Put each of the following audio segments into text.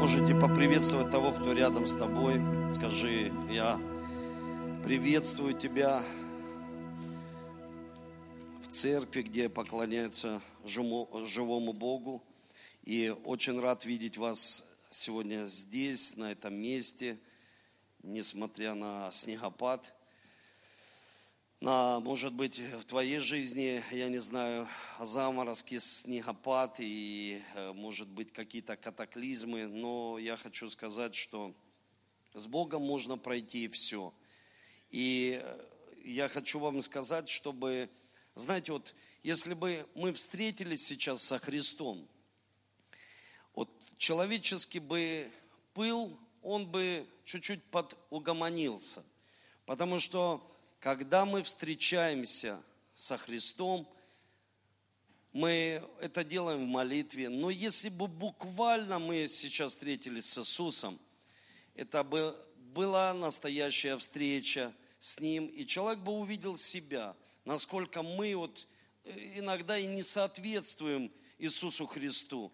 Можете поприветствовать того, кто рядом с тобой. Скажи, я приветствую тебя в церкви, где поклоняются живому Богу. И очень рад видеть вас сегодня здесь, на этом месте, несмотря на снегопад – на, может быть, в твоей жизни, я не знаю, заморозки, снегопад и, э, может быть, какие-то катаклизмы, но я хочу сказать, что с Богом можно пройти все. И э, я хочу вам сказать, чтобы, знаете, вот если бы мы встретились сейчас со Христом, вот человеческий бы пыл, он бы чуть-чуть подугомонился, потому что когда мы встречаемся со Христом, мы это делаем в молитве. Но если бы буквально мы сейчас встретились с Иисусом, это бы была настоящая встреча с Ним, и человек бы увидел себя, насколько мы вот э, иногда и не соответствуем Иисусу Христу.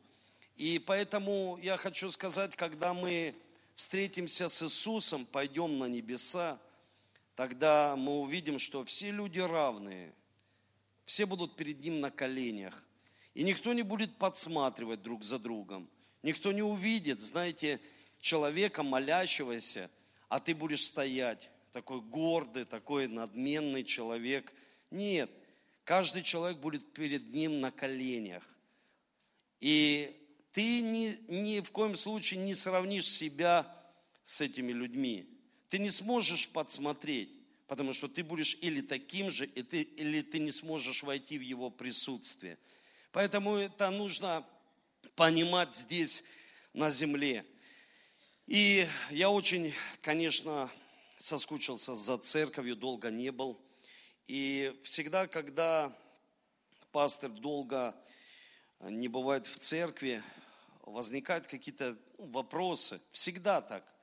И поэтому я хочу сказать, когда мы встретимся с Иисусом, пойдем на небеса, тогда мы увидим, что все люди равные, все будут перед Ним на коленях, и никто не будет подсматривать друг за другом, никто не увидит, знаете, человека молящегося, а ты будешь стоять, такой гордый, такой надменный человек. Нет, каждый человек будет перед Ним на коленях. И ты ни, ни в коем случае не сравнишь себя с этими людьми. Ты не сможешь подсмотреть, потому что ты будешь или таким же, и ты, или ты не сможешь войти в его присутствие. Поэтому это нужно понимать здесь, на земле. И я очень, конечно, соскучился за церковью, долго не был. И всегда, когда пастор долго не бывает в церкви, возникают какие-то вопросы. Всегда так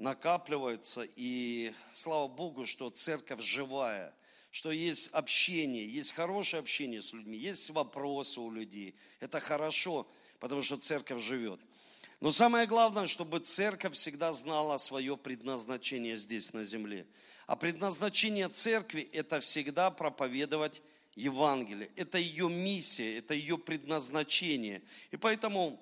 накапливаются. И слава Богу, что церковь живая, что есть общение, есть хорошее общение с людьми, есть вопросы у людей. Это хорошо, потому что церковь живет. Но самое главное, чтобы церковь всегда знала свое предназначение здесь на земле. А предназначение церкви – это всегда проповедовать Евангелие. Это ее миссия, это ее предназначение. И поэтому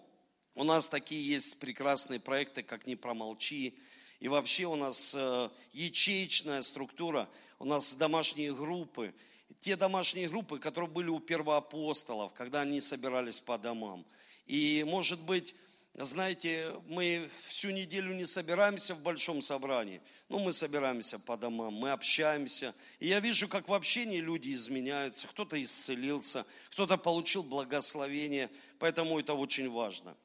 у нас такие есть прекрасные проекты, как «Не промолчи», и вообще у нас э, ячеечная структура, у нас домашние группы. Те домашние группы, которые были у первоапостолов, когда они собирались по домам. И, может быть, знаете, мы всю неделю не собираемся в большом собрании, но мы собираемся по домам, мы общаемся. И я вижу, как в общении люди изменяются, кто-то исцелился, кто-то получил благословение, поэтому это очень важно.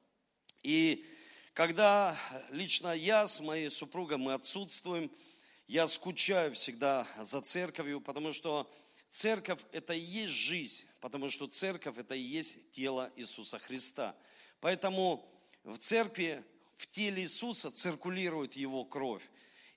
И когда лично я с моей супругой, мы отсутствуем, я скучаю всегда за церковью, потому что церковь – это и есть жизнь, потому что церковь – это и есть тело Иисуса Христа. Поэтому в церкви, в теле Иисуса циркулирует Его кровь.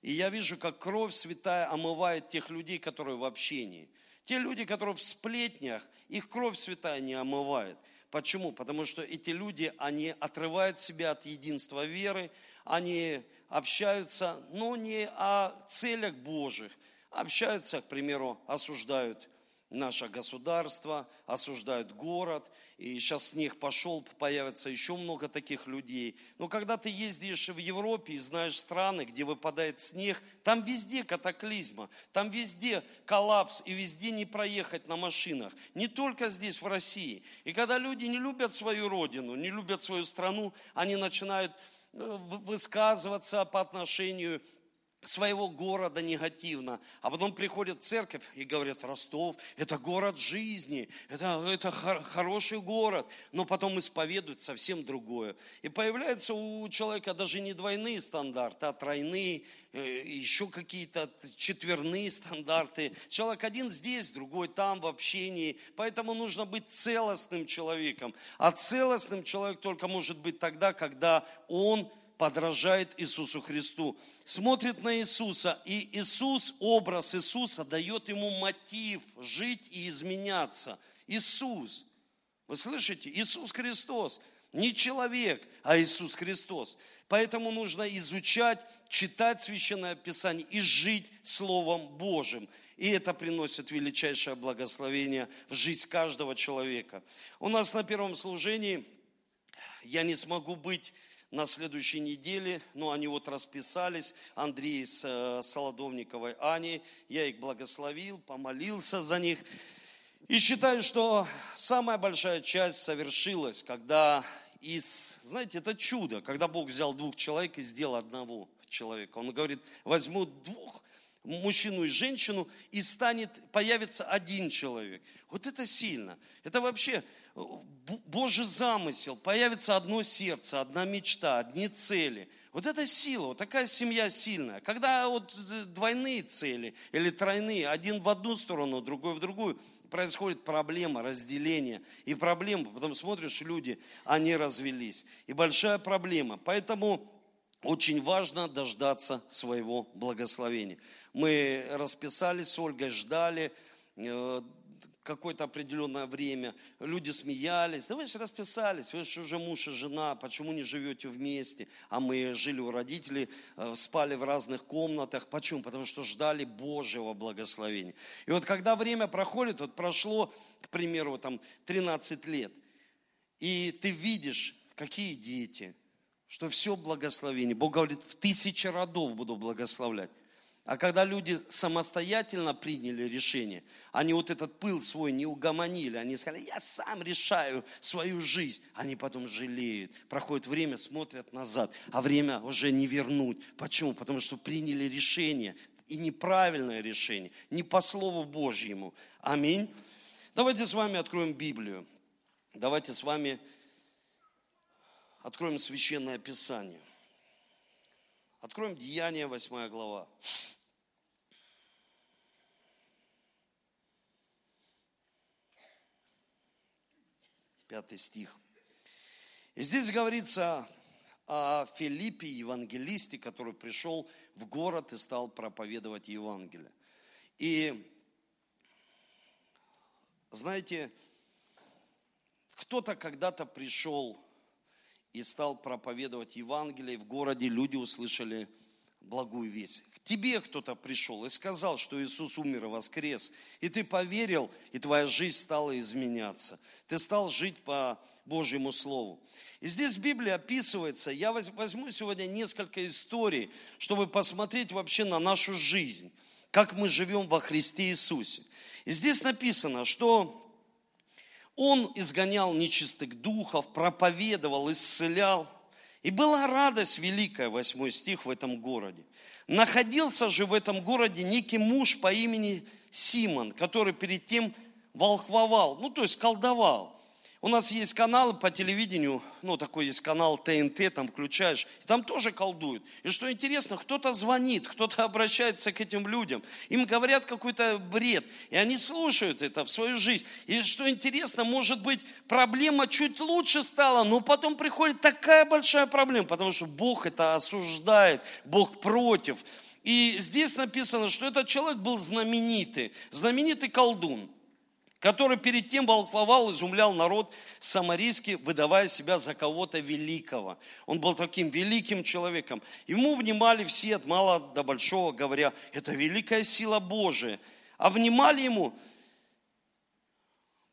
И я вижу, как кровь святая омывает тех людей, которые в общении. Те люди, которые в сплетнях, их кровь святая не омывает – Почему? Потому что эти люди, они отрывают себя от единства веры, они общаются, но не о целях Божьих, общаются, к примеру, осуждают наше государство, осуждают город, и сейчас снег пошел, появится еще много таких людей. Но когда ты ездишь в Европе и знаешь страны, где выпадает снег, там везде катаклизма, там везде коллапс, и везде не проехать на машинах. Не только здесь, в России. И когда люди не любят свою родину, не любят свою страну, они начинают э, высказываться по отношению своего города негативно, а потом приходят в церковь и говорят, Ростов, это город жизни, это, это хороший город, но потом исповедуют совсем другое. И появляются у человека даже не двойные стандарты, а тройные, э, еще какие-то четверные стандарты. Человек один здесь, другой там в общении, поэтому нужно быть целостным человеком. А целостным человек только может быть тогда, когда он подражает Иисусу Христу, смотрит на Иисуса, и Иисус, образ Иисуса дает ему мотив жить и изменяться. Иисус, вы слышите? Иисус Христос. Не человек, а Иисус Христос. Поэтому нужно изучать, читать Священное Писание и жить Словом Божьим. И это приносит величайшее благословение в жизнь каждого человека. У нас на первом служении я не смогу быть на следующей неделе, но они вот расписались, Андрей с э, Солодовниковой Аней, я их благословил, помолился за них. И считаю, что самая большая часть совершилась, когда из, знаете, это чудо, когда Бог взял двух человек и сделал одного человека. Он говорит, возьму двух, мужчину и женщину, и станет, появится один человек. Вот это сильно. Это вообще Божий замысел. Появится одно сердце, одна мечта, одни цели. Вот это сила, вот такая семья сильная. Когда вот э, двойные цели или тройные, один в одну сторону, другой в другую, происходит проблема разделения. И проблема, потом смотришь, люди, они развелись. И большая проблема. Поэтому очень важно дождаться своего благословения. Мы расписались с Ольгой, ждали э, какое-то определенное время. Люди смеялись. Да вы же расписались, вы же уже муж и жена, почему не живете вместе? А мы жили у родителей, э, спали в разных комнатах. Почему? Потому что ждали Божьего благословения. И вот когда время проходит, вот прошло, к примеру, там 13 лет, и ты видишь, какие дети, что все благословение. Бог говорит, в тысячи родов буду благословлять. А когда люди самостоятельно приняли решение, они вот этот пыл свой не угомонили, они сказали, я сам решаю свою жизнь. Они потом жалеют, проходит время, смотрят назад, а время уже не вернуть. Почему? Потому что приняли решение, и неправильное решение, не по Слову Божьему. Аминь. Давайте с вами откроем Библию. Давайте с вами откроем Священное Писание. Откроем Деяние, 8 глава. Пятый стих. И здесь говорится о Филиппе, евангелисте, который пришел в город и стал проповедовать Евангелие. И знаете, кто-то когда-то пришел и стал проповедовать Евангелие, и в городе люди услышали благую весть. К тебе кто-то пришел и сказал, что Иисус умер и воскрес, и ты поверил, и твоя жизнь стала изменяться. Ты стал жить по Божьему Слову. И здесь в Библии описывается, я возьму сегодня несколько историй, чтобы посмотреть вообще на нашу жизнь, как мы живем во Христе Иисусе. И здесь написано, что он изгонял нечистых духов, проповедовал, исцелял – и была радость великая, восьмой стих, в этом городе. Находился же в этом городе некий муж по имени Симон, который перед тем волхвовал, ну то есть колдовал. У нас есть каналы по телевидению, ну такой есть канал ТНТ, там включаешь, и там тоже колдуют. И что интересно, кто-то звонит, кто-то обращается к этим людям, им говорят какой-то бред, и они слушают это в свою жизнь. И что интересно, может быть, проблема чуть лучше стала, но потом приходит такая большая проблема, потому что Бог это осуждает, Бог против. И здесь написано, что этот человек был знаменитый, знаменитый колдун который перед тем волхвовал, изумлял народ самарийский, выдавая себя за кого-то великого. Он был таким великим человеком. Ему внимали все от мала до большого, говоря, это великая сила Божия. А внимали ему,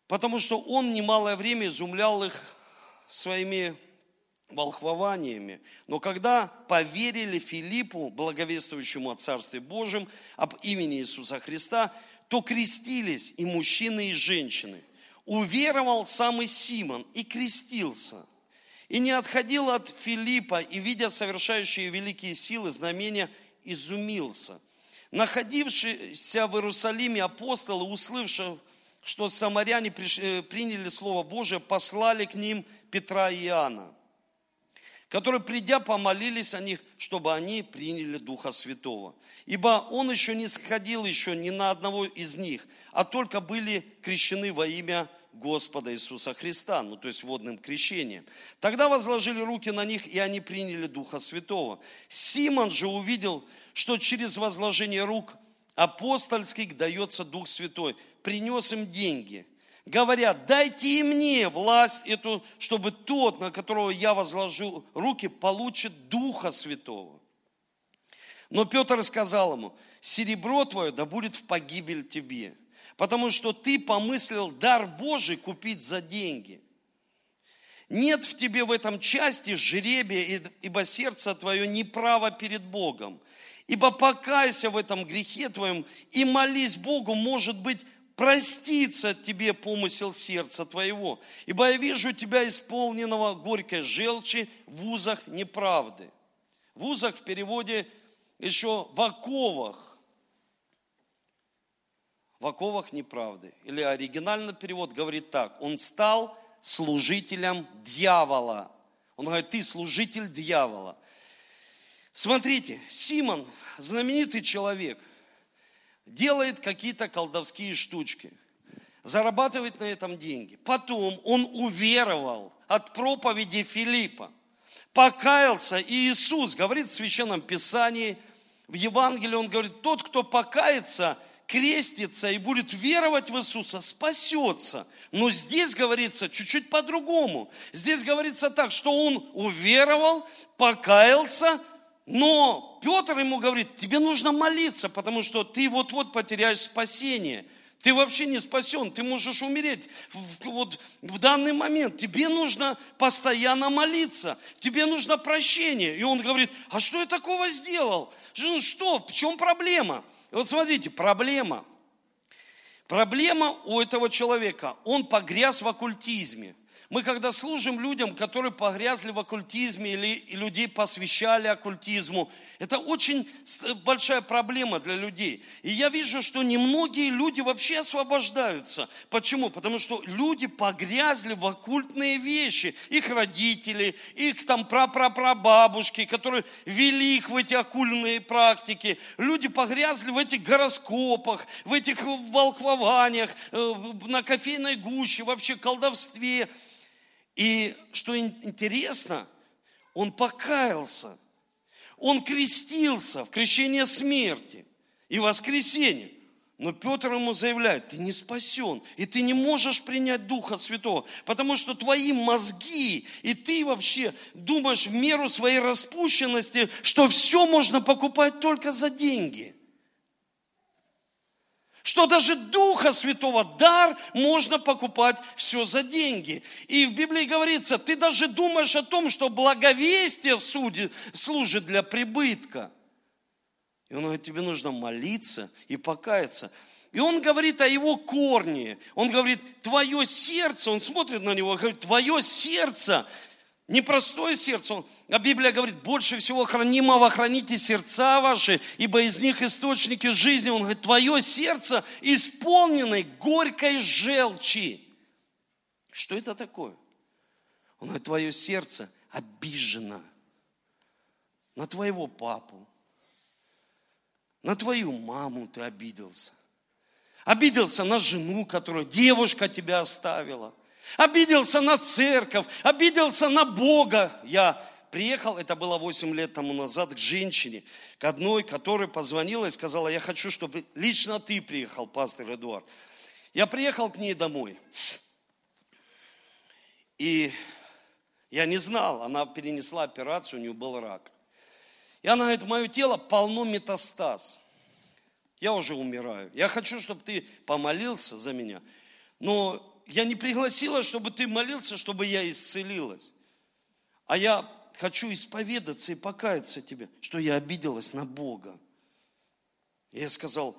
потому что он немалое время изумлял их своими волхвованиями. Но когда поверили Филиппу, благовествующему о Царстве Божьем, об имени Иисуса Христа, то крестились и мужчины, и женщины. Уверовал самый Симон и крестился. И не отходил от Филиппа, и, видя совершающие великие силы, знамения, изумился. Находившиеся в Иерусалиме апостолы, услышав, что самаряне э, приняли Слово Божие, послали к ним Петра и Иоанна которые, придя, помолились о них, чтобы они приняли Духа Святого. Ибо он еще не сходил еще ни на одного из них, а только были крещены во имя Господа Иисуса Христа, ну то есть водным крещением. Тогда возложили руки на них, и они приняли Духа Святого. Симон же увидел, что через возложение рук апостольских дается Дух Святой, принес им деньги. Говорят, дайте и мне власть эту, чтобы тот, на которого я возложу руки, получит Духа Святого. Но Петр сказал ему, серебро твое да будет в погибель тебе, потому что ты помыслил дар Божий купить за деньги. Нет в тебе в этом части жребия, ибо сердце твое неправо перед Богом. Ибо покайся в этом грехе твоем и молись Богу, может быть, простится тебе помысел сердца твоего. Ибо я вижу тебя исполненного горькой желчи в узах неправды. В узах в переводе еще в оковах. В оковах неправды. Или оригинальный перевод говорит так. Он стал служителем дьявола. Он говорит, ты служитель дьявола. Смотрите, Симон, знаменитый человек, делает какие-то колдовские штучки, зарабатывает на этом деньги. Потом он уверовал от проповеди Филиппа, покаялся, и Иисус говорит в Священном Писании, в Евангелии он говорит, тот, кто покается – крестится и будет веровать в Иисуса, спасется. Но здесь говорится чуть-чуть по-другому. Здесь говорится так, что он уверовал, покаялся, но Петр ему говорит, тебе нужно молиться, потому что ты вот-вот потеряешь спасение. Ты вообще не спасен, ты можешь умереть вот в данный момент. Тебе нужно постоянно молиться, тебе нужно прощение. И он говорит, а что я такого сделал? Что, в чем проблема? И вот смотрите, проблема. Проблема у этого человека, он погряз в оккультизме. Мы когда служим людям, которые погрязли в оккультизме или людей посвящали оккультизму, это очень большая проблема для людей. И я вижу, что немногие люди вообще освобождаются. Почему? Потому что люди погрязли в оккультные вещи. Их родители, их там прапрапрабабушки, которые вели их в эти оккультные практики. Люди погрязли в этих гороскопах, в этих волхвованиях, э, на кофейной гуще, вообще колдовстве. И что интересно, он покаялся, он крестился в крещение смерти и воскресения. Но Петр ему заявляет, ты не спасен, и ты не можешь принять Духа Святого, потому что твои мозги, и ты вообще думаешь в меру своей распущенности, что все можно покупать только за деньги – что даже Духа Святого дар можно покупать все за деньги. И в Библии говорится, ты даже думаешь о том, что благовестие судит, служит для прибытка. И он говорит, тебе нужно молиться и покаяться. И он говорит о его корне. Он говорит, твое сердце, он смотрит на него, говорит, твое сердце Непростое сердце. А Библия говорит, больше всего хранимого храните сердца ваши, ибо из них источники жизни. Он говорит, твое сердце исполнено горькой желчи. Что это такое? Он говорит, твое сердце обижено на твоего папу, на твою маму ты обиделся. Обиделся на жену, которую девушка тебя оставила – обиделся на церковь, обиделся на Бога. Я приехал, это было 8 лет тому назад, к женщине, к одной, которая позвонила и сказала, я хочу, чтобы лично ты приехал, пастор Эдуард. Я приехал к ней домой. И я не знал, она перенесла операцию, у нее был рак. И она говорит, мое тело полно метастаз. Я уже умираю. Я хочу, чтобы ты помолился за меня. Но я не пригласила, чтобы ты молился, чтобы я исцелилась. А я хочу исповедаться и покаяться тебе, что я обиделась на Бога. И я сказал,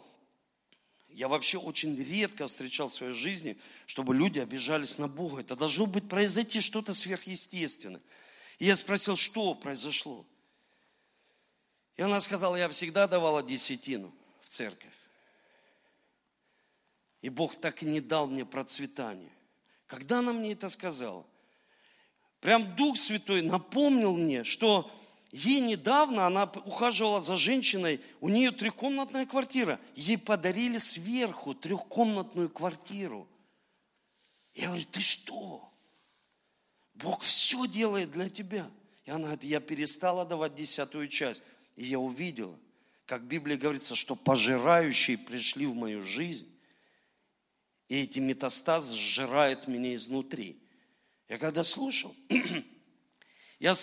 я вообще очень редко встречал в своей жизни, чтобы люди обижались на Бога. Это должно быть произойти что-то сверхъестественное. И я спросил, что произошло. И она сказала, я всегда давала десятину в церковь. И Бог так и не дал мне процветания. Когда она мне это сказала? Прям Дух Святой напомнил мне, что ей недавно, она ухаживала за женщиной, у нее трехкомнатная квартира. Ей подарили сверху трехкомнатную квартиру. Я говорю, ты что? Бог все делает для тебя. И она говорит, я перестала давать десятую часть. И я увидела, как в Библии говорится, что пожирающие пришли в мою жизнь И эти метастазы сжирают меня изнутри. Я когда слушал, я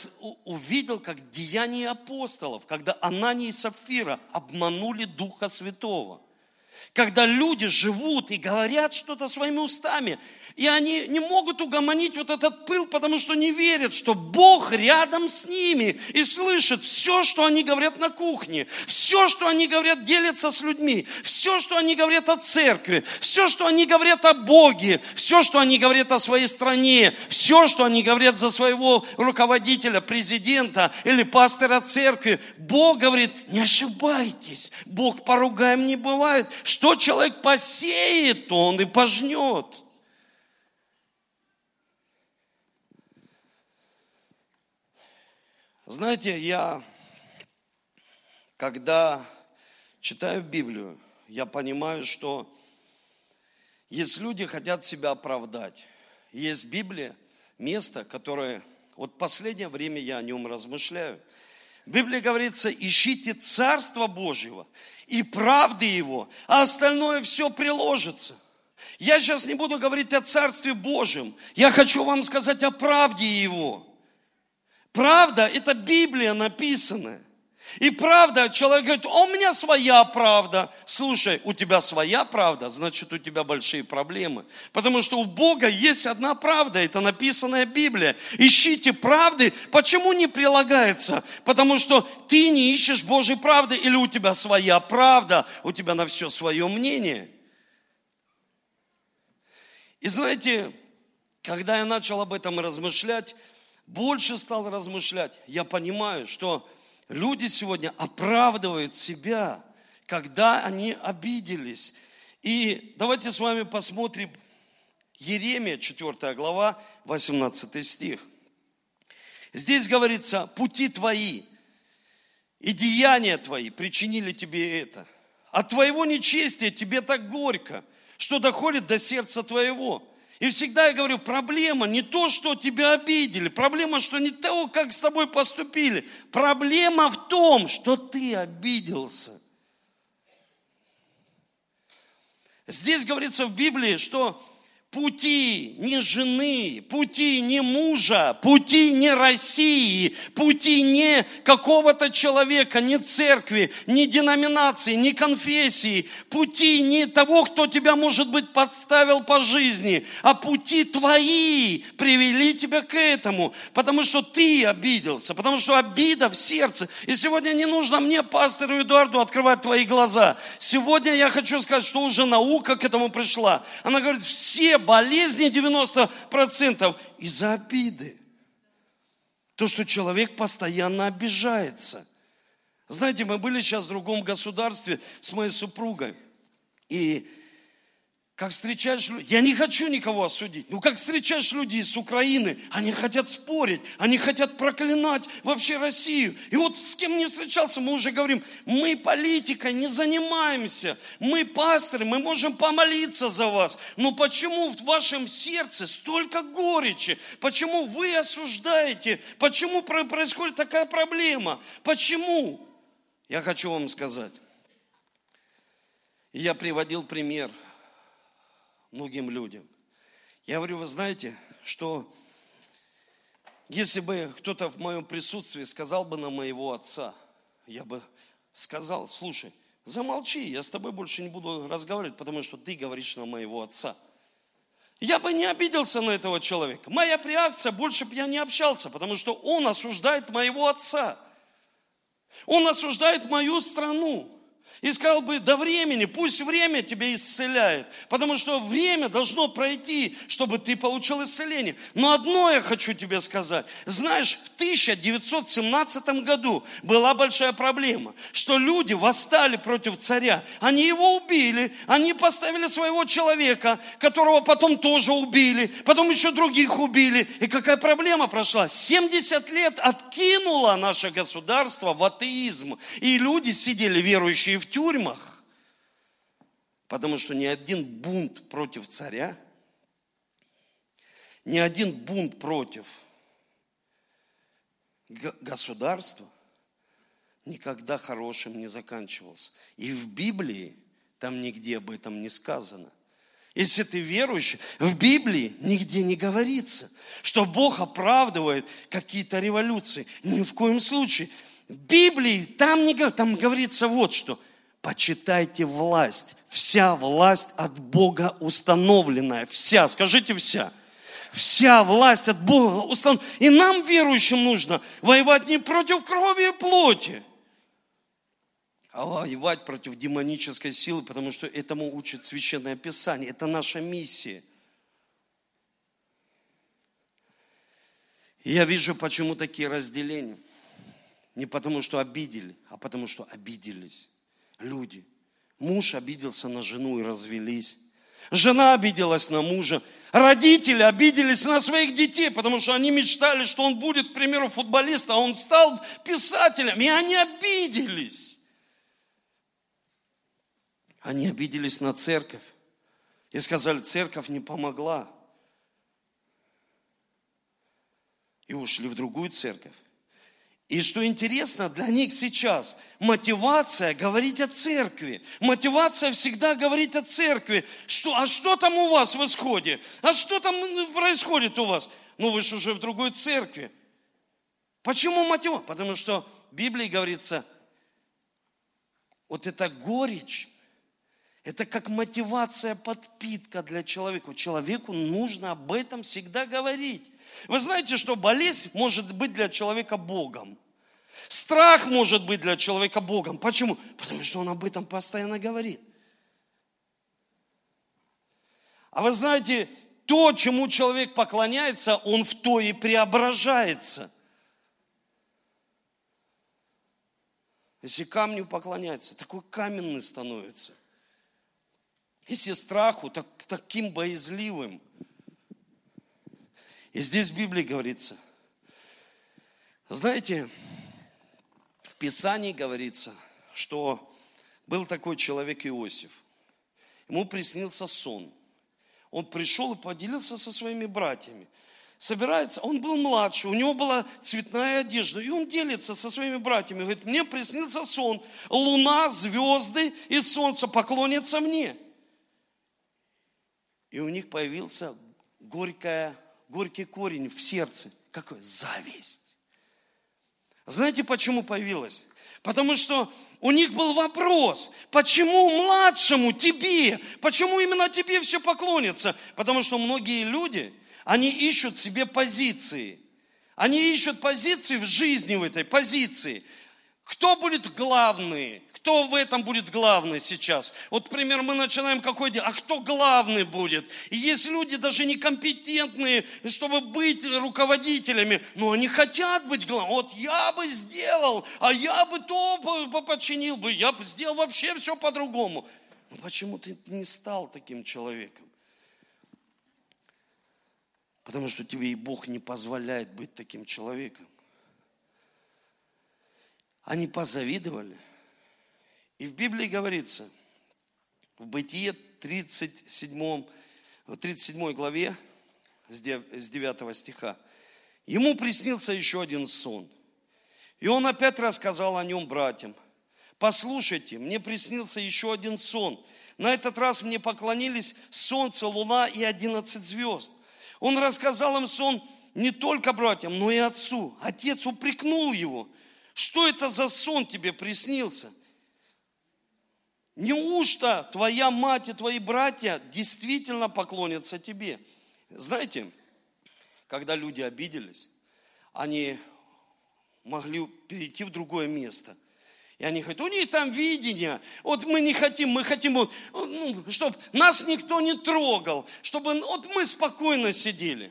увидел, как деяния апостолов, когда Анания и Сапфира обманули Духа Святого. Когда люди живут и говорят что-то своими устами, и они не могут угомонить вот этот пыл, потому что не верят, что Бог рядом с ними и слышит все, что они говорят на кухне, все, что они говорят, делятся с людьми, все, что они говорят о церкви, все, что они говорят о Боге, все, что они говорят о своей стране, все, что они говорят за своего руководителя, президента или пастора церкви. Бог говорит, не ошибайтесь, Бог поругаем не бывает. Что человек посеет, то он и пожнет. Знаете, я, когда читаю Библию, я понимаю, что есть люди хотят себя оправдать. Есть Библия, место, которое, вот последнее время я о нем размышляю. В Библии говорится, ищите Царство Божьего и правды Его, а остальное все приложится. Я сейчас не буду говорить о Царстве Божьем. Я хочу вам сказать о правде Его. Правда – это Библия написанная. И правда, человек говорит, у меня своя правда. Слушай, у тебя своя правда, значит, у тебя большие проблемы. Потому что у Бога есть одна правда, это написанная Библия. Ищите правды. Почему не прилагается? Потому что ты не ищешь Божьей правды, или у тебя своя правда, у тебя на все свое мнение. И знаете, когда я начал об этом размышлять, больше стал размышлять, я понимаю, что люди сегодня оправдывают себя, когда они обиделись. И давайте с вами посмотрим Еремия, 4 глава, 18 стих. Здесь говорится, пути твои и деяния твои причинили тебе это. От твоего нечестия тебе так горько, что доходит до сердца твоего. И всегда я говорю, проблема не то, что тебя обидели, проблема, что не то, как с тобой поступили. Проблема в том, что ты обиделся. Здесь говорится в Библии, что пути не жены, пути не мужа, пути не России, пути не какого-то человека, не церкви, не деноминации, не конфессии, пути не того, кто тебя, может быть, подставил по жизни, а пути твои привели тебя к этому, потому что ты обиделся, потому что обида в сердце. И сегодня не нужно мне, пастору Эдуарду, открывать твои глаза. Сегодня я хочу сказать, что уже наука к этому пришла. Она говорит, все болезни 90% из-за обиды. То, что человек постоянно обижается. Знаете, мы были сейчас в другом государстве с моей супругой. И как встречаешь людей, я не хочу никого осудить, но как встречаешь людей с Украины, они хотят спорить, они хотят проклинать вообще Россию. И вот с кем не встречался, мы уже говорим, мы политикой не занимаемся, мы пасторы, мы можем помолиться за вас. Но почему в вашем сердце столько горечи? Почему вы осуждаете? Почему происходит такая проблема? Почему? Я хочу вам сказать. Я приводил пример – многим людям. Я говорю, вы знаете, что если бы кто-то в моем присутствии сказал бы на моего отца, я бы сказал, слушай, замолчи, я с тобой больше не буду разговаривать, потому что ты говоришь на моего отца. Я бы не обиделся на этого человека. Моя реакция, больше бы я не общался, потому что он осуждает моего отца. Он осуждает мою страну и сказал бы, до времени, пусть время тебя исцеляет, потому что время должно пройти, чтобы ты получил исцеление. Но одно я хочу тебе сказать. Знаешь, в 1917 году была большая проблема, что люди восстали против царя. Они его убили, они поставили своего человека, которого потом тоже убили, потом еще других убили. И какая проблема прошла? 70 лет откинуло наше государство в атеизм. И люди сидели верующие в тюрьмах, потому что ни один бунт против царя, ни один бунт против государства никогда хорошим не заканчивался. И в Библии там нигде об этом не сказано. Если ты верующий, в Библии нигде не говорится, что Бог оправдывает какие-то революции. Ни в коем случае. В Библии там, не, там говорится вот что. Почитайте власть. Вся власть от Бога установленная. Вся. Скажите вся. Вся власть от Бога установлена. И нам, верующим, нужно воевать не против крови и плоти, а воевать против демонической силы, потому что этому учит Священное Писание. Это наша миссия. Я вижу, почему такие разделения. Не потому, что обидели, а потому, что обиделись люди. Муж обиделся на жену и развелись. Жена обиделась на мужа. Родители обиделись на своих детей, потому что они мечтали, что он будет, к примеру, футболистом, а он стал писателем. И они обиделись. Они обиделись на церковь и сказали, церковь не помогла. И ушли в другую церковь. И что интересно, для них сейчас мотивация говорить о церкви. Мотивация всегда говорить о церкви. Что, а что там у вас в исходе? А что там происходит у вас? Ну вы же уже в другой церкви. Почему мотивация? Потому что в Библии говорится, вот эта горечь, это как мотивация, подпитка для человека. Человеку нужно об этом всегда говорить. Вы знаете, что болезнь может быть для человека Богом. Страх может быть для человека Богом. Почему? Потому что он об этом постоянно говорит. А вы знаете, то, чему человек поклоняется, он в то и преображается. Если камню поклоняется, такой каменный становится. Если страху, так, таким боязливым. И здесь в Библии говорится, знаете, в Писании говорится, что был такой человек Иосиф. Ему приснился сон. Он пришел и поделился со своими братьями. Собирается, он был младший, у него была цветная одежда, и он делится со своими братьями. Говорит, мне приснился сон, луна, звезды и солнце поклонятся мне. И у них появился горькая, горький корень в сердце. Какой? Зависть. Знаете, почему появилась? Потому что у них был вопрос, почему младшему тебе, почему именно тебе все поклонятся? Потому что многие люди, они ищут себе позиции. Они ищут позиции в жизни в этой позиции. Кто будет главный? Кто в этом будет главный сейчас? Вот, например, мы начинаем какой день, а кто главный будет? И есть люди даже некомпетентные, чтобы быть руководителями, но они хотят быть главными. Вот я бы сделал, а я бы то починил бы, я бы сделал вообще все по-другому. Но почему ты не стал таким человеком? Потому что тебе и Бог не позволяет быть таким человеком. Они позавидовали – и в Библии говорится, в Бытие 37, 37 главе, с 9 стиха, ему приснился еще один сон. И он опять рассказал о нем братьям. Послушайте, мне приснился еще один сон. На этот раз мне поклонились солнце, луна и одиннадцать звезд. Он рассказал им сон не только братьям, но и отцу. Отец упрекнул его. Что это за сон тебе приснился? Неужто твоя мать и твои братья действительно поклонятся тебе? Знаете, когда люди обиделись, они могли перейти в другое место. И они говорят, у них там видение, вот мы не хотим, мы хотим, ну, чтобы нас никто не трогал, чтобы вот мы спокойно сидели.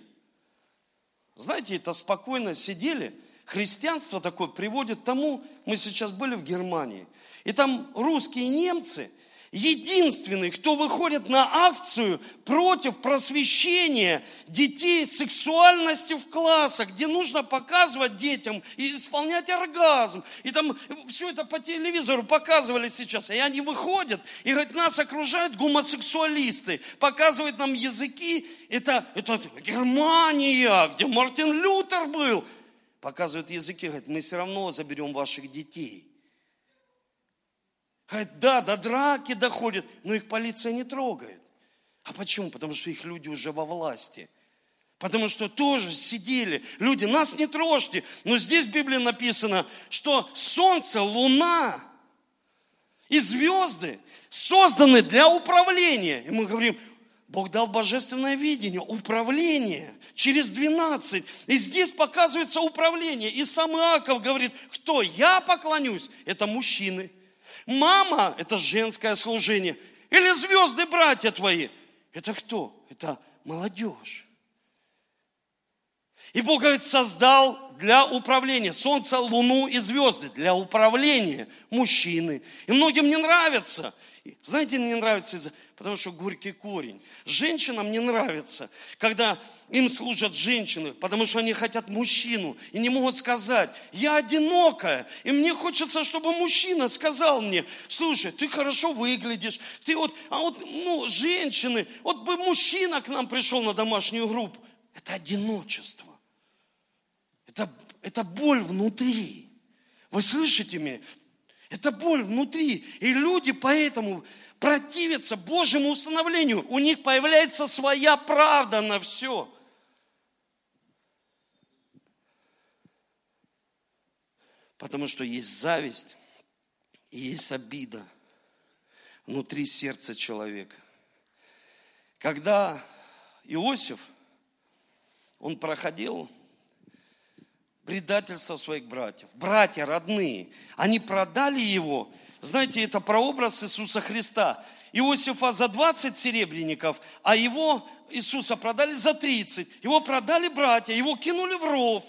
Знаете, это спокойно сидели, христианство такое приводит к тому, мы сейчас были в Германии – и там русские немцы единственные, кто выходит на акцию против просвещения детей сексуальности в классах, где нужно показывать детям и исполнять оргазм. И там все это по телевизору показывали сейчас. И они выходят и говорят, нас окружают гомосексуалисты, показывают нам языки. Это, это Германия, где Мартин Лютер был. Показывают языки, говорят, мы все равно заберем ваших детей. Да, до драки доходит, но их полиция не трогает. А почему? Потому что их люди уже во власти. Потому что тоже сидели люди, нас не трожьте. Но здесь в Библии написано, что солнце, луна и звезды созданы для управления. И мы говорим, Бог дал божественное видение, управление через 12. И здесь показывается управление. И сам Иаков говорит, кто я поклонюсь, это мужчины. Мама – это женское служение. Или звезды, братья твои. Это кто? Это молодежь. И Бог, говорит, создал для управления солнце, луну и звезды. Для управления мужчины. И многим не нравится. Знаете, не нравится из-за потому что горький корень. Женщинам не нравится, когда им служат женщины, потому что они хотят мужчину и не могут сказать, я одинокая, и мне хочется, чтобы мужчина сказал мне, слушай, ты хорошо выглядишь, ты вот, а вот, ну, женщины, вот бы мужчина к нам пришел на домашнюю группу, это одиночество, это, это боль внутри. Вы слышите меня? Это боль внутри. И люди поэтому противятся Божьему установлению. У них появляется своя правда на все. Потому что есть зависть и есть обида внутри сердца человека. Когда Иосиф, он проходил предательство своих братьев. Братья родные, они продали его знаете, это прообраз Иисуса Христа. Иосифа за 20 серебряников, а его, Иисуса, продали за 30. Его продали братья, его кинули в ров.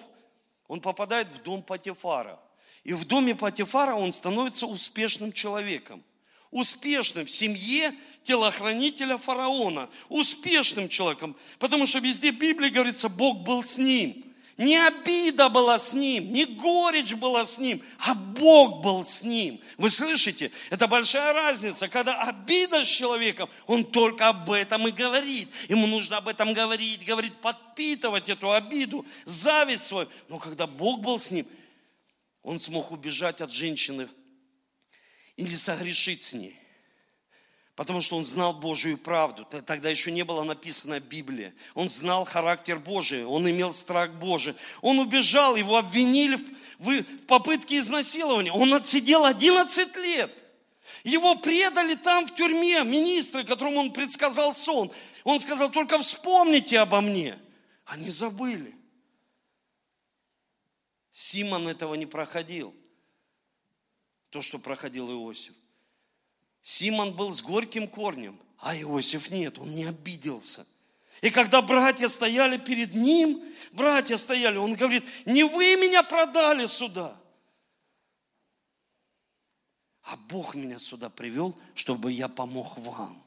Он попадает в дом Патифара. И в доме Патифара он становится успешным человеком. Успешным в семье телохранителя фараона. Успешным человеком. Потому что везде в Библии говорится, Бог был с ним. Не обида была с ним, не горечь была с ним, а Бог был с ним. Вы слышите? Это большая разница. Когда обида с человеком, он только об этом и говорит. Ему нужно об этом говорить, говорить, подпитывать эту обиду, зависть свою. Но когда Бог был с ним, он смог убежать от женщины или согрешить с ней. Потому что он знал Божию правду. Тогда еще не было написано Библия. Он знал характер Божий, он имел страх Божий. Он убежал, его обвинили в попытке изнасилования. Он отсидел 11 лет. Его предали там в тюрьме министры, которому он предсказал сон. Он сказал, только вспомните обо мне. Они забыли. Симон этого не проходил. То, что проходил Иосиф. Симон был с горьким корнем, а Иосиф нет, он не обиделся. И когда братья стояли перед ним, братья стояли, он говорит, не вы меня продали сюда, а Бог меня сюда привел, чтобы я помог вам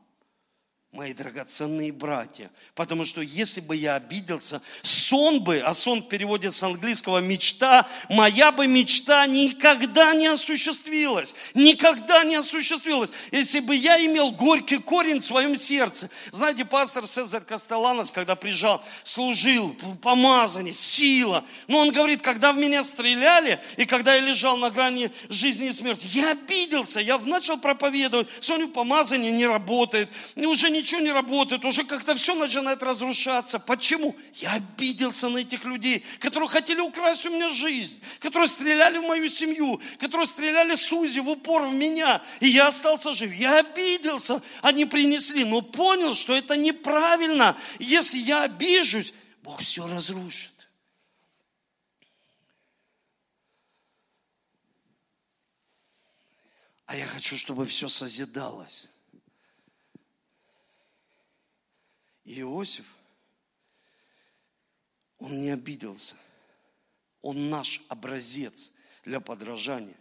мои драгоценные братья. Потому что если бы я обиделся, сон бы, а сон в переводе с английского мечта, моя бы мечта никогда не осуществилась. Никогда не осуществилась. Если бы я имел горький корень в своем сердце. Знаете, пастор Цезарь Костеланос, когда приезжал, служил, помазание, сила. Но он говорит, когда в меня стреляли, и когда я лежал на грани жизни и смерти, я обиделся, я начал проповедовать, смотрю, помазание не работает, уже не ничего не работает, уже как-то все начинает разрушаться. Почему? Я обиделся на этих людей, которые хотели украсть у меня жизнь, которые стреляли в мою семью, которые стреляли с Узи в упор в меня, и я остался жив. Я обиделся, они принесли, но понял, что это неправильно. Если я обижусь, Бог все разрушит. А я хочу, чтобы все созидалось. Иосиф, он не обиделся. Он наш образец для подражания.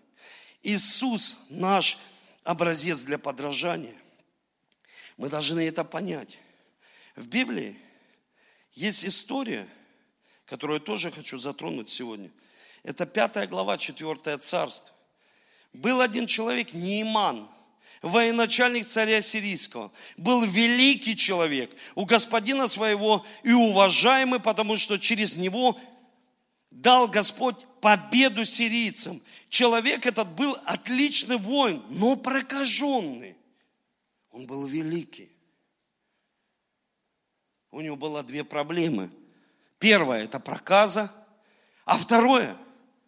Иисус наш образец для подражания. Мы должны это понять. В Библии есть история, которую я тоже хочу затронуть сегодня. Это пятая глава, четвертое царство. Был один человек, Неиман, военачальник царя сирийского, был великий человек у господина своего и уважаемый, потому что через него дал Господь победу сирийцам. Человек этот был отличный воин, но прокаженный. Он был великий. у него было две проблемы. Первое – это проказа, а второе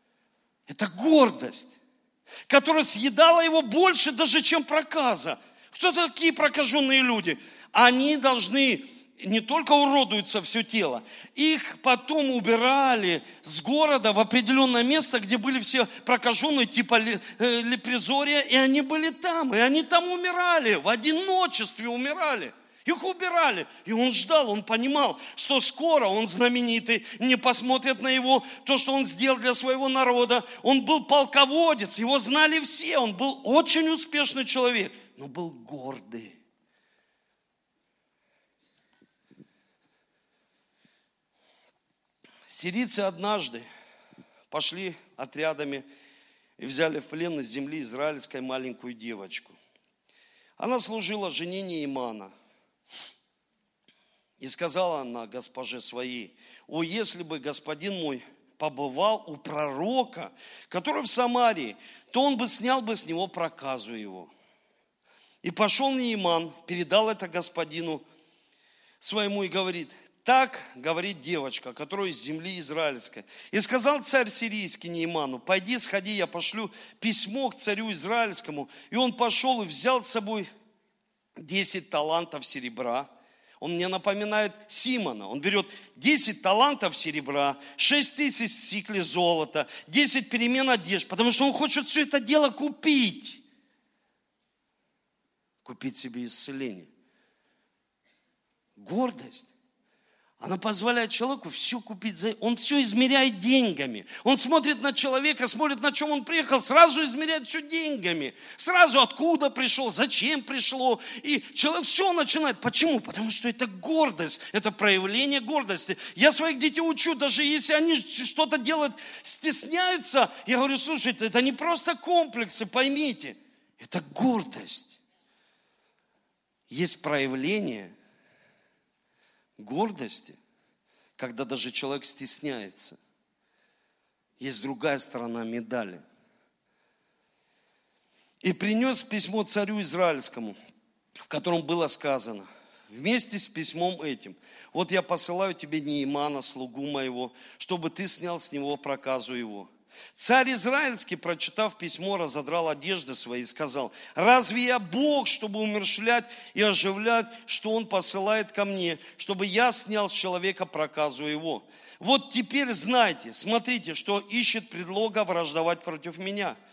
– это гордость, которая съедала его больше даже, чем проказа. Кто такие прокаженные люди? Они должны не только уродуются все тело, их потом убирали с города в определенное место, где были все прокаженные, типа э, лепризория, и они были там, и они там умирали, в одиночестве умирали. Их убирали. И он ждал, он понимал, что скоро он знаменитый, не посмотрят на его, то, что он сделал для своего народа. Он был полководец, его знали все, он был очень успешный человек, но был гордый. Сирийцы однажды пошли отрядами и взяли в плен из земли израильской маленькую девочку. Она служила жене Неимана – и сказала она госпоже своей, о, если бы господин мой побывал у пророка, который в Самарии, то он бы снял бы с него проказу его. И пошел Неиман, передал это господину своему и говорит, так говорит девочка, которая из земли израильской. И сказал царь сирийский Неиману, пойди, сходи, я пошлю письмо к царю израильскому. И он пошел и взял с собой 10 талантов серебра, он мне напоминает Симона. Он берет 10 талантов серебра, 6 тысяч сиклей золота, 10 перемен одежд, потому что он хочет все это дело купить. Купить себе исцеление. Гордость. Она позволяет человеку все купить. За... Он все измеряет деньгами. Он смотрит на человека, смотрит, на чем он приехал, сразу измеряет все деньгами. Сразу откуда пришел, зачем пришло. И человек все начинает. Почему? Потому что это гордость, это проявление гордости. Я своих детей учу, даже если они что-то делают, стесняются, я говорю, слушайте, это не просто комплексы, поймите. Это гордость. Есть проявление – гордости, когда даже человек стесняется. Есть другая сторона медали. И принес письмо царю израильскому, в котором было сказано, вместе с письмом этим, вот я посылаю тебе Неимана, слугу моего, чтобы ты снял с него проказу его. Царь Израильский, прочитав письмо, разодрал одежды свои и сказал, разве я Бог, чтобы умершлять и оживлять, что Он посылает ко мне, чтобы я снял с человека проказу его? Вот теперь знайте, смотрите, что ищет предлога враждовать против меня –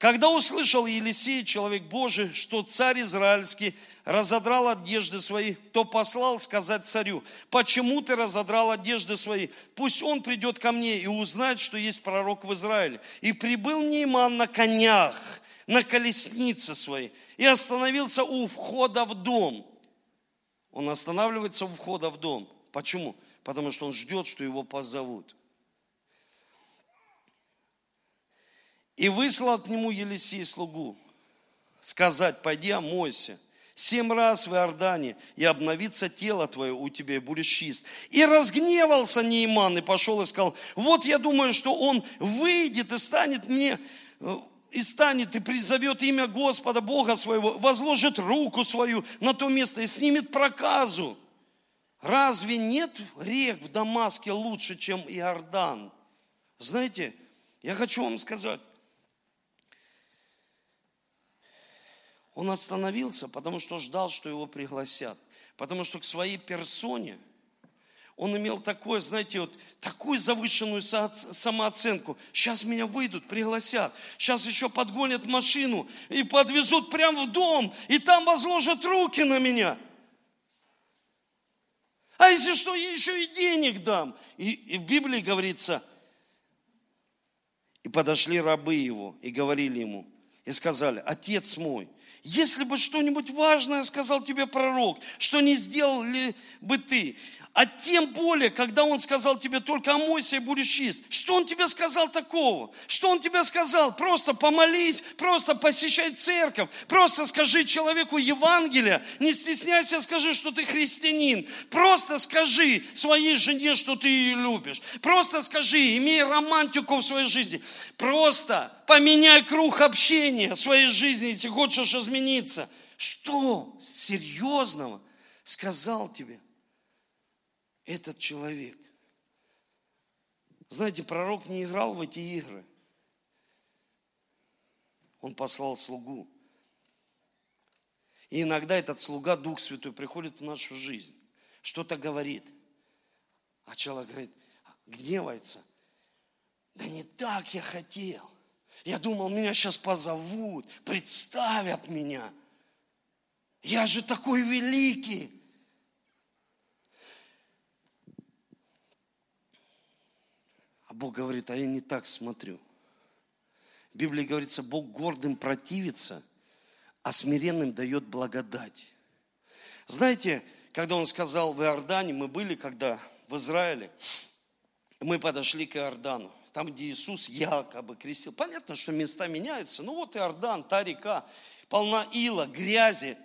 когда услышал Елисей, человек Божий, что царь израильский разодрал одежды свои, то послал сказать царю, почему ты разодрал одежды свои? Пусть он придет ко мне и узнает, что есть пророк в Израиле. И прибыл Нейман на конях, на колеснице своей, и остановился у входа в дом. Он останавливается у входа в дом. Почему? Потому что он ждет, что его позовут. И выслал к нему Елисей слугу, сказать, пойди омойся, семь раз в Иордане, и обновится тело твое у тебя, и будешь чист. И разгневался Нейман, и пошел и сказал, вот я думаю, что он выйдет и станет мне, э, и станет, и призовет имя Господа, Бога своего, возложит руку свою на то место и снимет проказу. Разве нет рек в Дамаске лучше, чем Иордан? Знаете, я хочу вам сказать, Он остановился, потому что ждал, что его пригласят. Потому что к своей персоне он имел такое, знаете, вот такую завышенную самооценку. Сейчас меня выйдут, пригласят. Сейчас еще подгонят машину и подвезут прямо в дом. И там возложат руки на меня. А если что, я еще и денег дам. И, и в Библии говорится, и подошли рабы его и говорили ему, и сказали, отец мой, если бы что-нибудь важное сказал тебе пророк, что не сделал ли бы ты? А тем более, когда он сказал тебе только омойся и будешь чист. Что он тебе сказал такого? Что он тебе сказал? Просто помолись, просто посещай церковь, просто скажи человеку Евангелие, не стесняйся, скажи, что ты христианин. Просто скажи своей жене, что ты ее любишь. Просто скажи, имей романтику в своей жизни. Просто поменяй круг общения в своей жизни, если хочешь измениться. Что серьезного сказал тебе? Этот человек. Знаете, пророк не играл в эти игры. Он послал слугу. И иногда этот слуга, Дух Святой, приходит в нашу жизнь, что-то говорит. А человек говорит, гневается. Да не так я хотел. Я думал, меня сейчас позовут, представят меня. Я же такой великий. А Бог говорит, а я не так смотрю. В Библии говорится, Бог гордым противится, а смиренным дает благодать. Знаете, когда он сказал в Иордане, мы были когда в Израиле, мы подошли к Иордану, там, где Иисус якобы крестил. Понятно, что места меняются. Ну вот Иордан, та река, полна ила, грязи,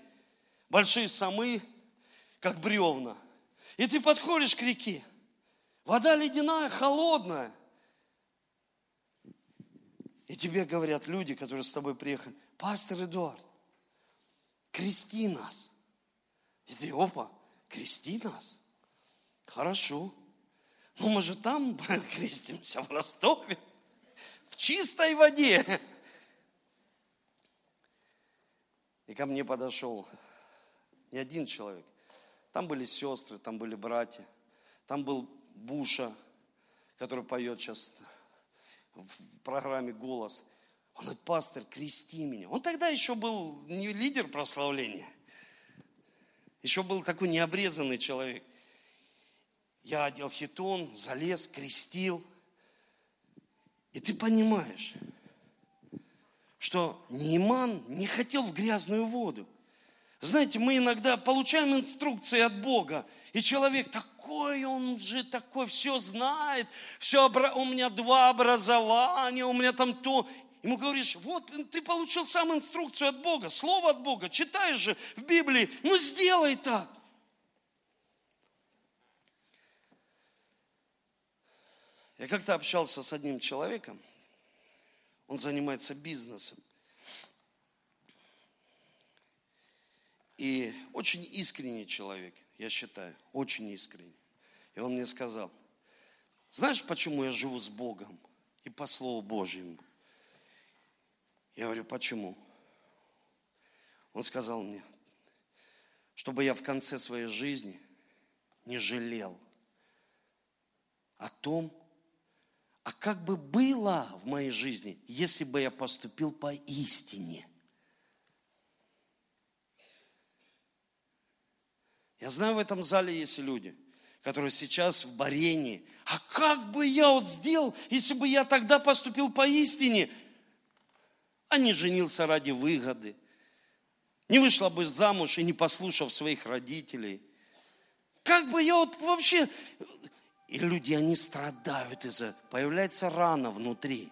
большие самы, как бревна. И ты подходишь к реке, вода ледяная, холодная. И тебе говорят люди, которые с тобой приехали, пастор Эдуард, крести нас. И ты, опа, крести нас. Хорошо. Ну, мы же там крестимся, в Ростове, в чистой воде. И ко мне подошел не один человек. Там были сестры, там были братья, там был Буша, который поет сейчас в программе «Голос». Он говорит, пастор, крести меня. Он тогда еще был не лидер прославления. Еще был такой необрезанный человек. Я одел хитон, залез, крестил. И ты понимаешь, что Нейман не хотел в грязную воду. Знаете, мы иногда получаем инструкции от Бога, и человек такой, он же такой, все знает, все, у меня два образования, у меня там то. Ему говоришь, вот ты получил сам инструкцию от Бога, слово от Бога, читаешь же в Библии, ну сделай так. Я как-то общался с одним человеком, он занимается бизнесом. И очень искренний человек, я считаю, очень искренний. И он мне сказал, знаешь, почему я живу с Богом и по Слову Божьему? Я говорю, почему? Он сказал мне, чтобы я в конце своей жизни не жалел о том, а как бы было в моей жизни, если бы я поступил по истине? Я знаю, в этом зале есть люди, которые сейчас в Барении. А как бы я вот сделал, если бы я тогда поступил по истине, а не женился ради выгоды, не вышла бы замуж и не послушав своих родителей. Как бы я вот вообще и люди, они страдают из-за... Появляется рана внутри.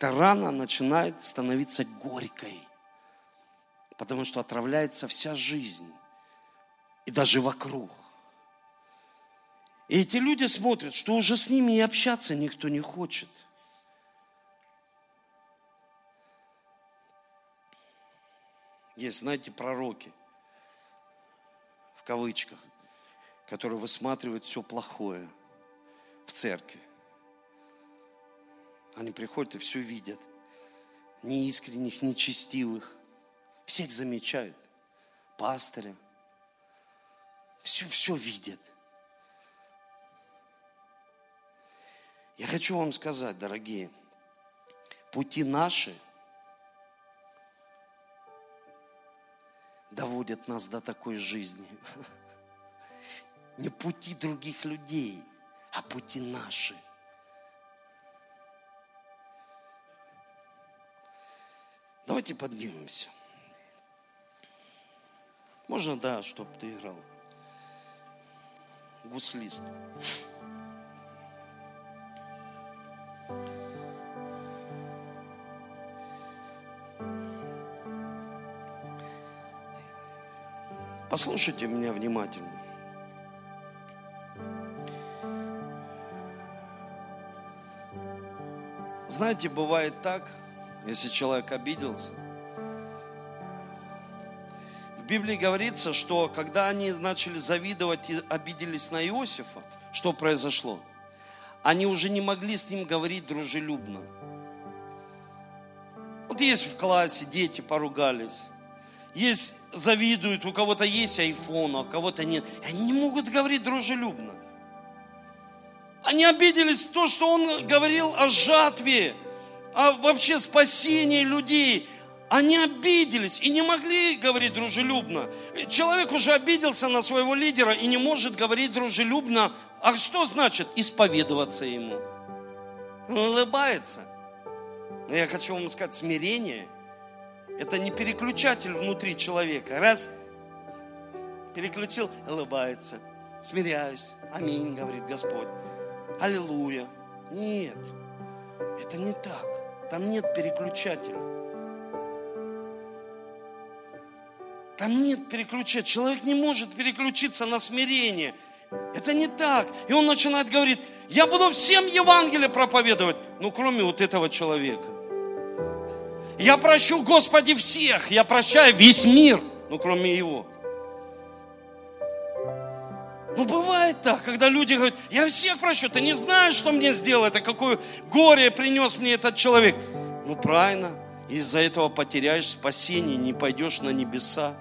Эта рана начинает становиться горькой, потому что отравляется вся жизнь и даже вокруг. И эти люди смотрят, что уже с ними и общаться никто не хочет – Есть, знаете, пророки, в кавычках, которые высматривают все плохое в церкви. Они приходят и все видят. Неискренних, нечестивых. Всех замечают. Пастыря. Все, все видят. Я хочу вам сказать, дорогие, пути наши – доводят нас до такой жизни. Не пути других людей, а пути наши. Давайте поднимемся. Можно, да, чтобы ты играл. Гуслист. Послушайте меня внимательно. Знаете, бывает так, если человек обиделся, Библии говорится, что когда они начали завидовать и обиделись на Иосифа, что произошло? Они уже не могли с ним говорить дружелюбно. Вот есть в классе дети поругались, есть завидуют, у кого-то есть айфон, а у кого-то нет. И они не могут говорить дружелюбно. Они обиделись то, что он говорил о жатве, о вообще спасении людей. Они обиделись и не могли говорить дружелюбно. Человек уже обиделся на своего лидера и не может говорить дружелюбно. А что значит исповедоваться ему? Он улыбается. Но я хочу вам сказать, смирение – это не переключатель внутри человека. Раз переключил, улыбается. Смиряюсь. Аминь, говорит Господь. Аллилуйя. Нет, это не так. Там нет переключателя. Там нет переключателя. Человек не может переключиться на смирение. Это не так. И он начинает говорить, я буду всем Евангелие проповедовать, ну кроме вот этого человека. Я прощу, Господи, всех. Я прощаю весь мир, ну кроме его. Ну, бывает так, когда люди говорят, я всех прощу, ты не знаешь, что мне сделал это, какое горе принес мне этот человек. Ну, правильно, из-за этого потеряешь спасение, не пойдешь на небеса.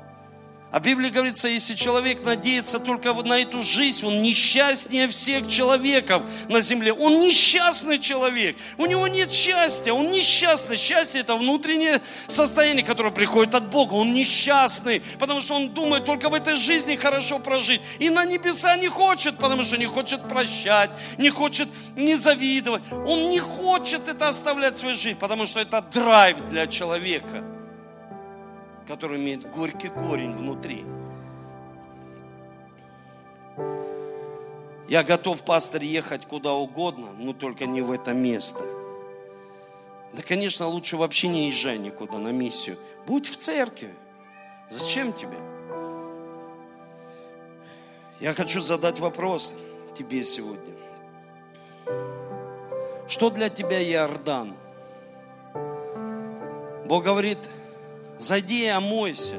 А Библия говорится, если человек надеется только на эту жизнь, он несчастнее всех человеков на земле. Он несчастный человек. У него нет счастья. Он несчастный. Счастье – это внутреннее состояние, которое приходит от Бога. Он несчастный, потому что он думает только в этой жизни хорошо прожить. И на небеса не хочет, потому что не хочет прощать, не хочет не завидовать. Он не хочет это оставлять в своей жизни, потому что это драйв для человека – который имеет горький корень внутри. Я готов, пастор, ехать куда угодно, но только не в это место. Да, конечно, лучше вообще не езжай никуда на миссию. Будь в церкви. Зачем тебе? Я хочу задать вопрос тебе сегодня. Что для тебя Иордан? Бог говорит, зайди и омойся.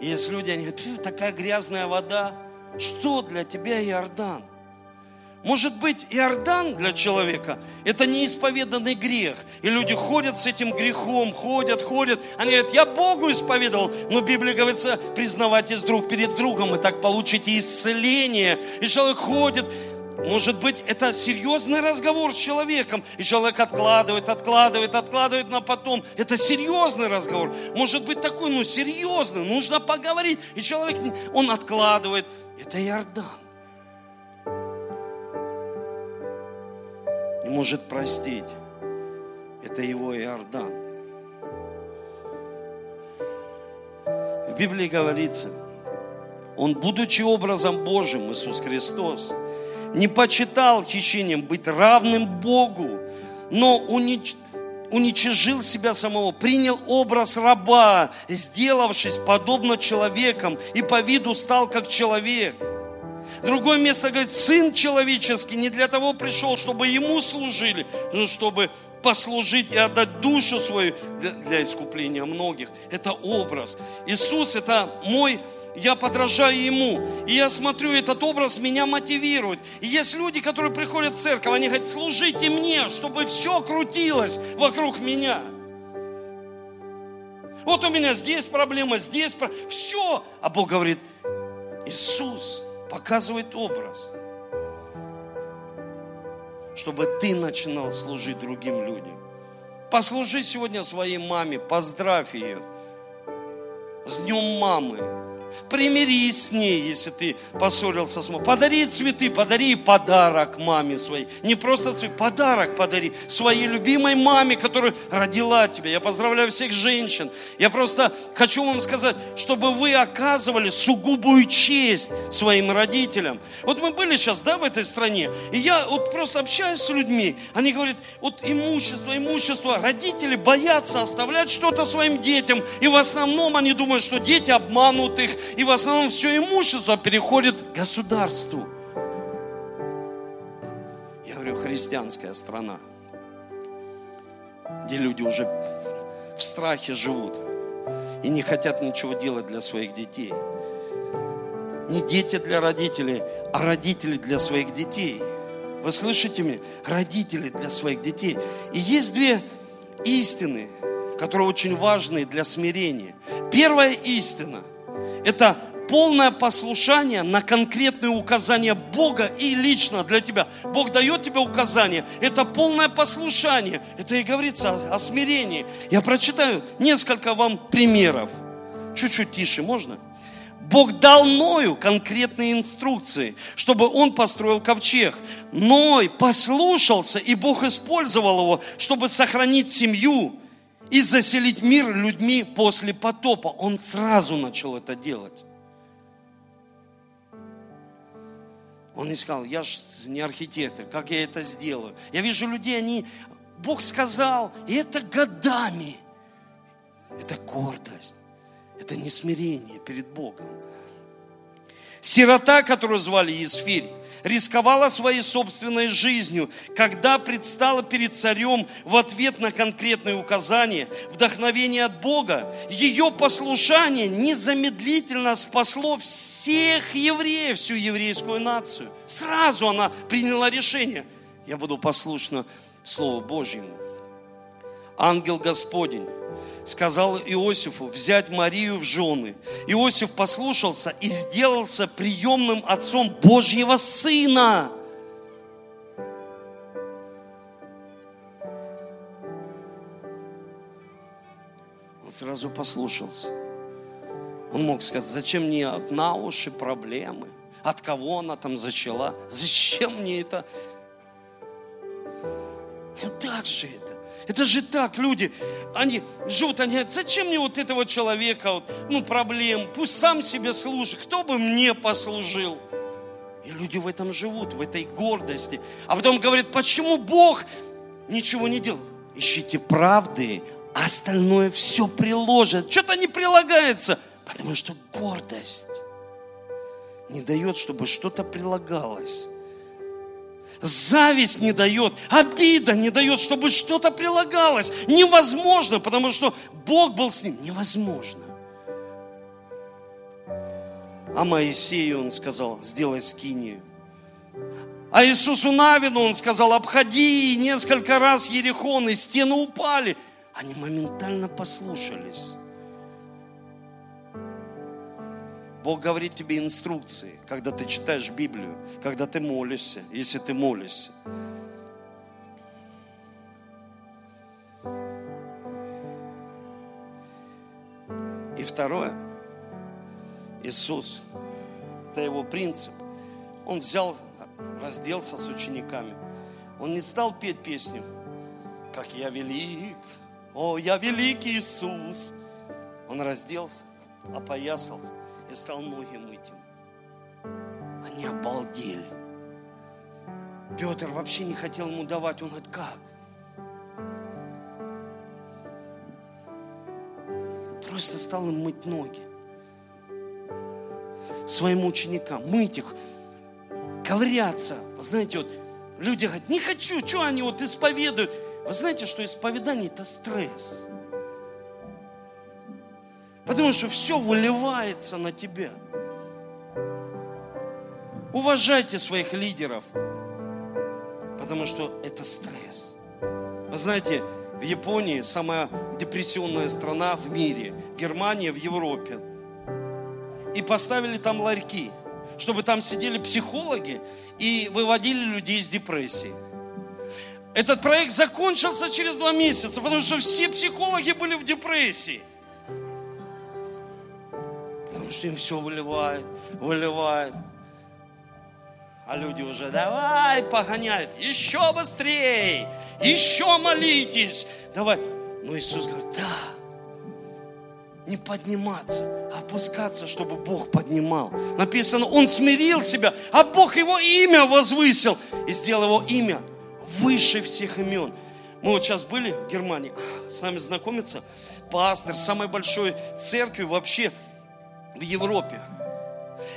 И есть люди, они говорят, такая грязная вода. Что для тебя Иордан? Может быть, Иордан для человека – это неисповеданный грех. И люди ходят с этим грехом, ходят, ходят. Они говорят, я Богу исповедовал. Но Библия говорится, признавайтесь друг перед другом, и так получите исцеление. И человек ходит, может быть, это серьезный разговор с человеком, и человек откладывает, откладывает, откладывает на потом. Это серьезный разговор. Может быть, такой, ну, серьезный, нужно поговорить. И человек, он откладывает. Это Иордан. Не может простить. Это его Иордан. В Библии говорится, он, будучи образом Божьим, Иисус Христос, не почитал хищением быть равным Богу, но унич... уничижил себя самого, принял образ раба, сделавшись подобно человеком и по виду стал как человек. Другое место говорит, Сын человеческий не для того пришел, чтобы Ему служили, но чтобы послужить и отдать душу свою для, для искупления многих. Это образ. Иисус – это мой я подражаю Ему. И я смотрю, этот образ меня мотивирует. И есть люди, которые приходят в церковь, они говорят, служите мне, чтобы все крутилось вокруг меня. Вот у меня здесь проблема, здесь проблема. Все. А Бог говорит, Иисус показывает образ, чтобы ты начинал служить другим людям. Послужи сегодня своей маме, поздравь ее с днем мамы. Примирись с ней, если ты поссорился с мамой. Подари цветы, подари подарок маме своей. Не просто цветы, подарок подари своей любимой маме, которая родила тебя. Я поздравляю всех женщин. Я просто хочу вам сказать, чтобы вы оказывали сугубую честь своим родителям. Вот мы были сейчас, да, в этой стране, и я вот просто общаюсь с людьми, они говорят, вот имущество, имущество, родители боятся оставлять что-то своим детям, и в основном они думают, что дети обманут их, и в основном все имущество переходит государству. Я говорю, христианская страна, где люди уже в страхе живут. и не хотят ничего делать для своих детей. Не дети для родителей, а родители для своих детей. Вы слышите меня? Родители для своих детей. И есть две истины, которые очень важны для смирения. Первая истина – это полное послушание на конкретные указания Бога и лично для тебя. Бог дает тебе указания. Это полное послушание. Это и говорится о, о смирении. Я прочитаю несколько вам примеров. Чуть-чуть тише, можно? Бог дал Ною конкретные инструкции, чтобы он построил ковчег. Ной послушался, и Бог использовал его, чтобы сохранить семью и заселить мир людьми после потопа. Он сразу начал это делать. Он не сказал, я же не архитектор, как я это сделаю? Я вижу людей, они, Бог сказал, и это годами. Это гордость, это не смирение перед Богом. Сирота, которую звали Есфирь, рисковала своей собственной жизнью, когда предстала перед царем в ответ на конкретные указания, вдохновение от Бога, ее послушание незамедлительно спасло всех евреев, всю еврейскую нацию. Сразу она приняла решение, я буду послушна Слову Божьему. Ангел Господень сказал Иосифу взять Марию в жены. Иосиф послушался и сделался приемным отцом Божьего Сына. Он сразу послушался. Он мог сказать, зачем мне на уши проблемы? От кого она там зачала? Зачем мне это? Ну так же это. Это же так, люди, они живут, они говорят, зачем мне вот этого человека, вот, ну, проблем, пусть сам себе служит, кто бы мне послужил? И люди в этом живут, в этой гордости. А потом говорят, почему Бог ничего не делал? Ищите правды, а остальное все приложит. Что-то не прилагается, потому что гордость не дает, чтобы что-то прилагалось. Зависть не дает, обида не дает, чтобы что-то прилагалось. Невозможно, потому что Бог был с ним. Невозможно. А Моисею он сказал, сделай скинию. А Иисусу Навину он сказал, обходи несколько раз Ерехон, и стены упали. Они моментально послушались. Бог говорит тебе инструкции, когда ты читаешь Библию, когда ты молишься, если ты молишься. И второе, Иисус, это его принцип. Он взял, разделся с учениками. Он не стал петь песню, как я велик, о, я великий Иисус. Он разделся, опоясался и стал ноги мыть им. Они обалдели. Петр вообще не хотел ему давать. Он говорит, как? Просто стал им мыть ноги. Своим ученикам. Мыть их. Ковыряться. Знаете, вот люди говорят, не хочу, что они вот исповедуют. Вы знаете, что исповедание это стресс. Потому что все выливается на тебя. Уважайте своих лидеров, потому что это стресс. Вы знаете, в Японии самая депрессионная страна в мире, Германия в Европе. И поставили там ларьки, чтобы там сидели психологи и выводили людей из депрессии. Этот проект закончился через два месяца, потому что все психологи были в депрессии – что им все выливает, выливает. А люди уже давай погоняют, еще быстрее, еще молитесь. Давай. Но Иисус говорит, да, не подниматься, а опускаться, чтобы Бог поднимал. Написано, Он смирил себя, а Бог Его имя возвысил и сделал Его имя выше всех имен. Мы вот сейчас были в Германии, с нами знакомится пастор самой большой церкви вообще в Европе.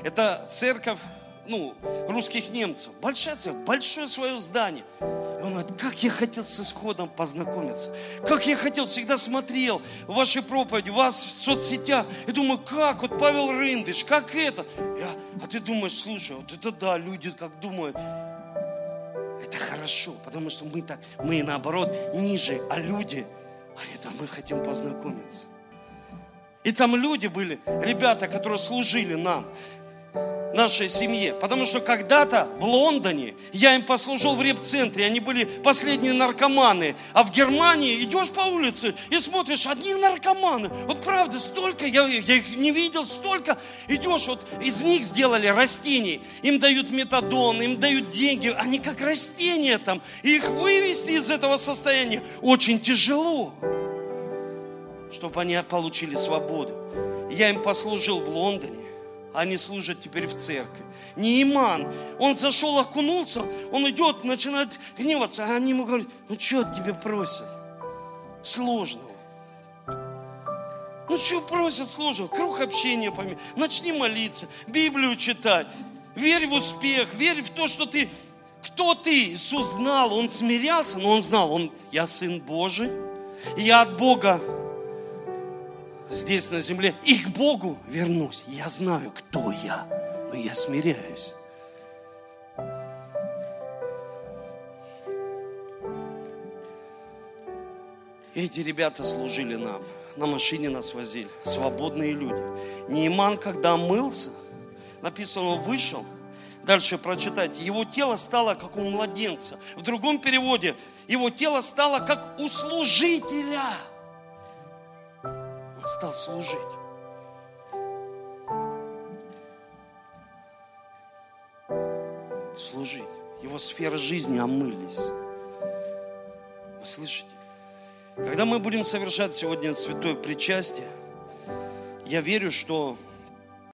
Это церковь ну, русских немцев. Большая церковь, большое свое здание. И он говорит, как я хотел с исходом познакомиться. Как я хотел, всегда смотрел ваши проповеди, вас в соцсетях. И думаю, как вот Павел Рындыш, как это? Я, а ты думаешь, слушай, вот это да, люди как думают. Это хорошо, потому что мы так, мы наоборот ниже, а люди, они там, мы хотим познакомиться. И там люди были, ребята, которые служили нам нашей семье. Потому что когда-то в Лондоне я им послужил в реп-центре, они были последние наркоманы. А в Германии идешь по улице и смотришь, одни наркоманы. Вот правда, столько, я, я их не видел, столько. Идешь, вот из них сделали растений. Им дают метадон, им дают деньги. Они как растения там. И их вывести из этого состояния очень тяжело, чтобы они получили свободу. Я им послужил в Лондоне они служат теперь в церкви. Не иман. Он зашел, окунулся, он идет, начинает гневаться, а они ему говорят, ну что тебе просят? Сложного. Ну что просят сложного? Круг общения поменяй. Начни молиться, Библию читать. Верь в успех, верь в то, что ты... Кто ты? Иисус знал, Он смирялся, но Он знал, он, я Сын Божий, я от Бога здесь на земле и к Богу вернусь. Я знаю, кто я, но я смиряюсь. Эти ребята служили нам, на машине нас возили, свободные люди. Неиман, когда мылся, написано, он вышел, дальше прочитайте, его тело стало как у младенца. В другом переводе, его тело стало как у служителя – стал служить. Служить. Его сферы жизни омылись. Вы слышите? Когда мы будем совершать сегодня святое причастие, я верю, что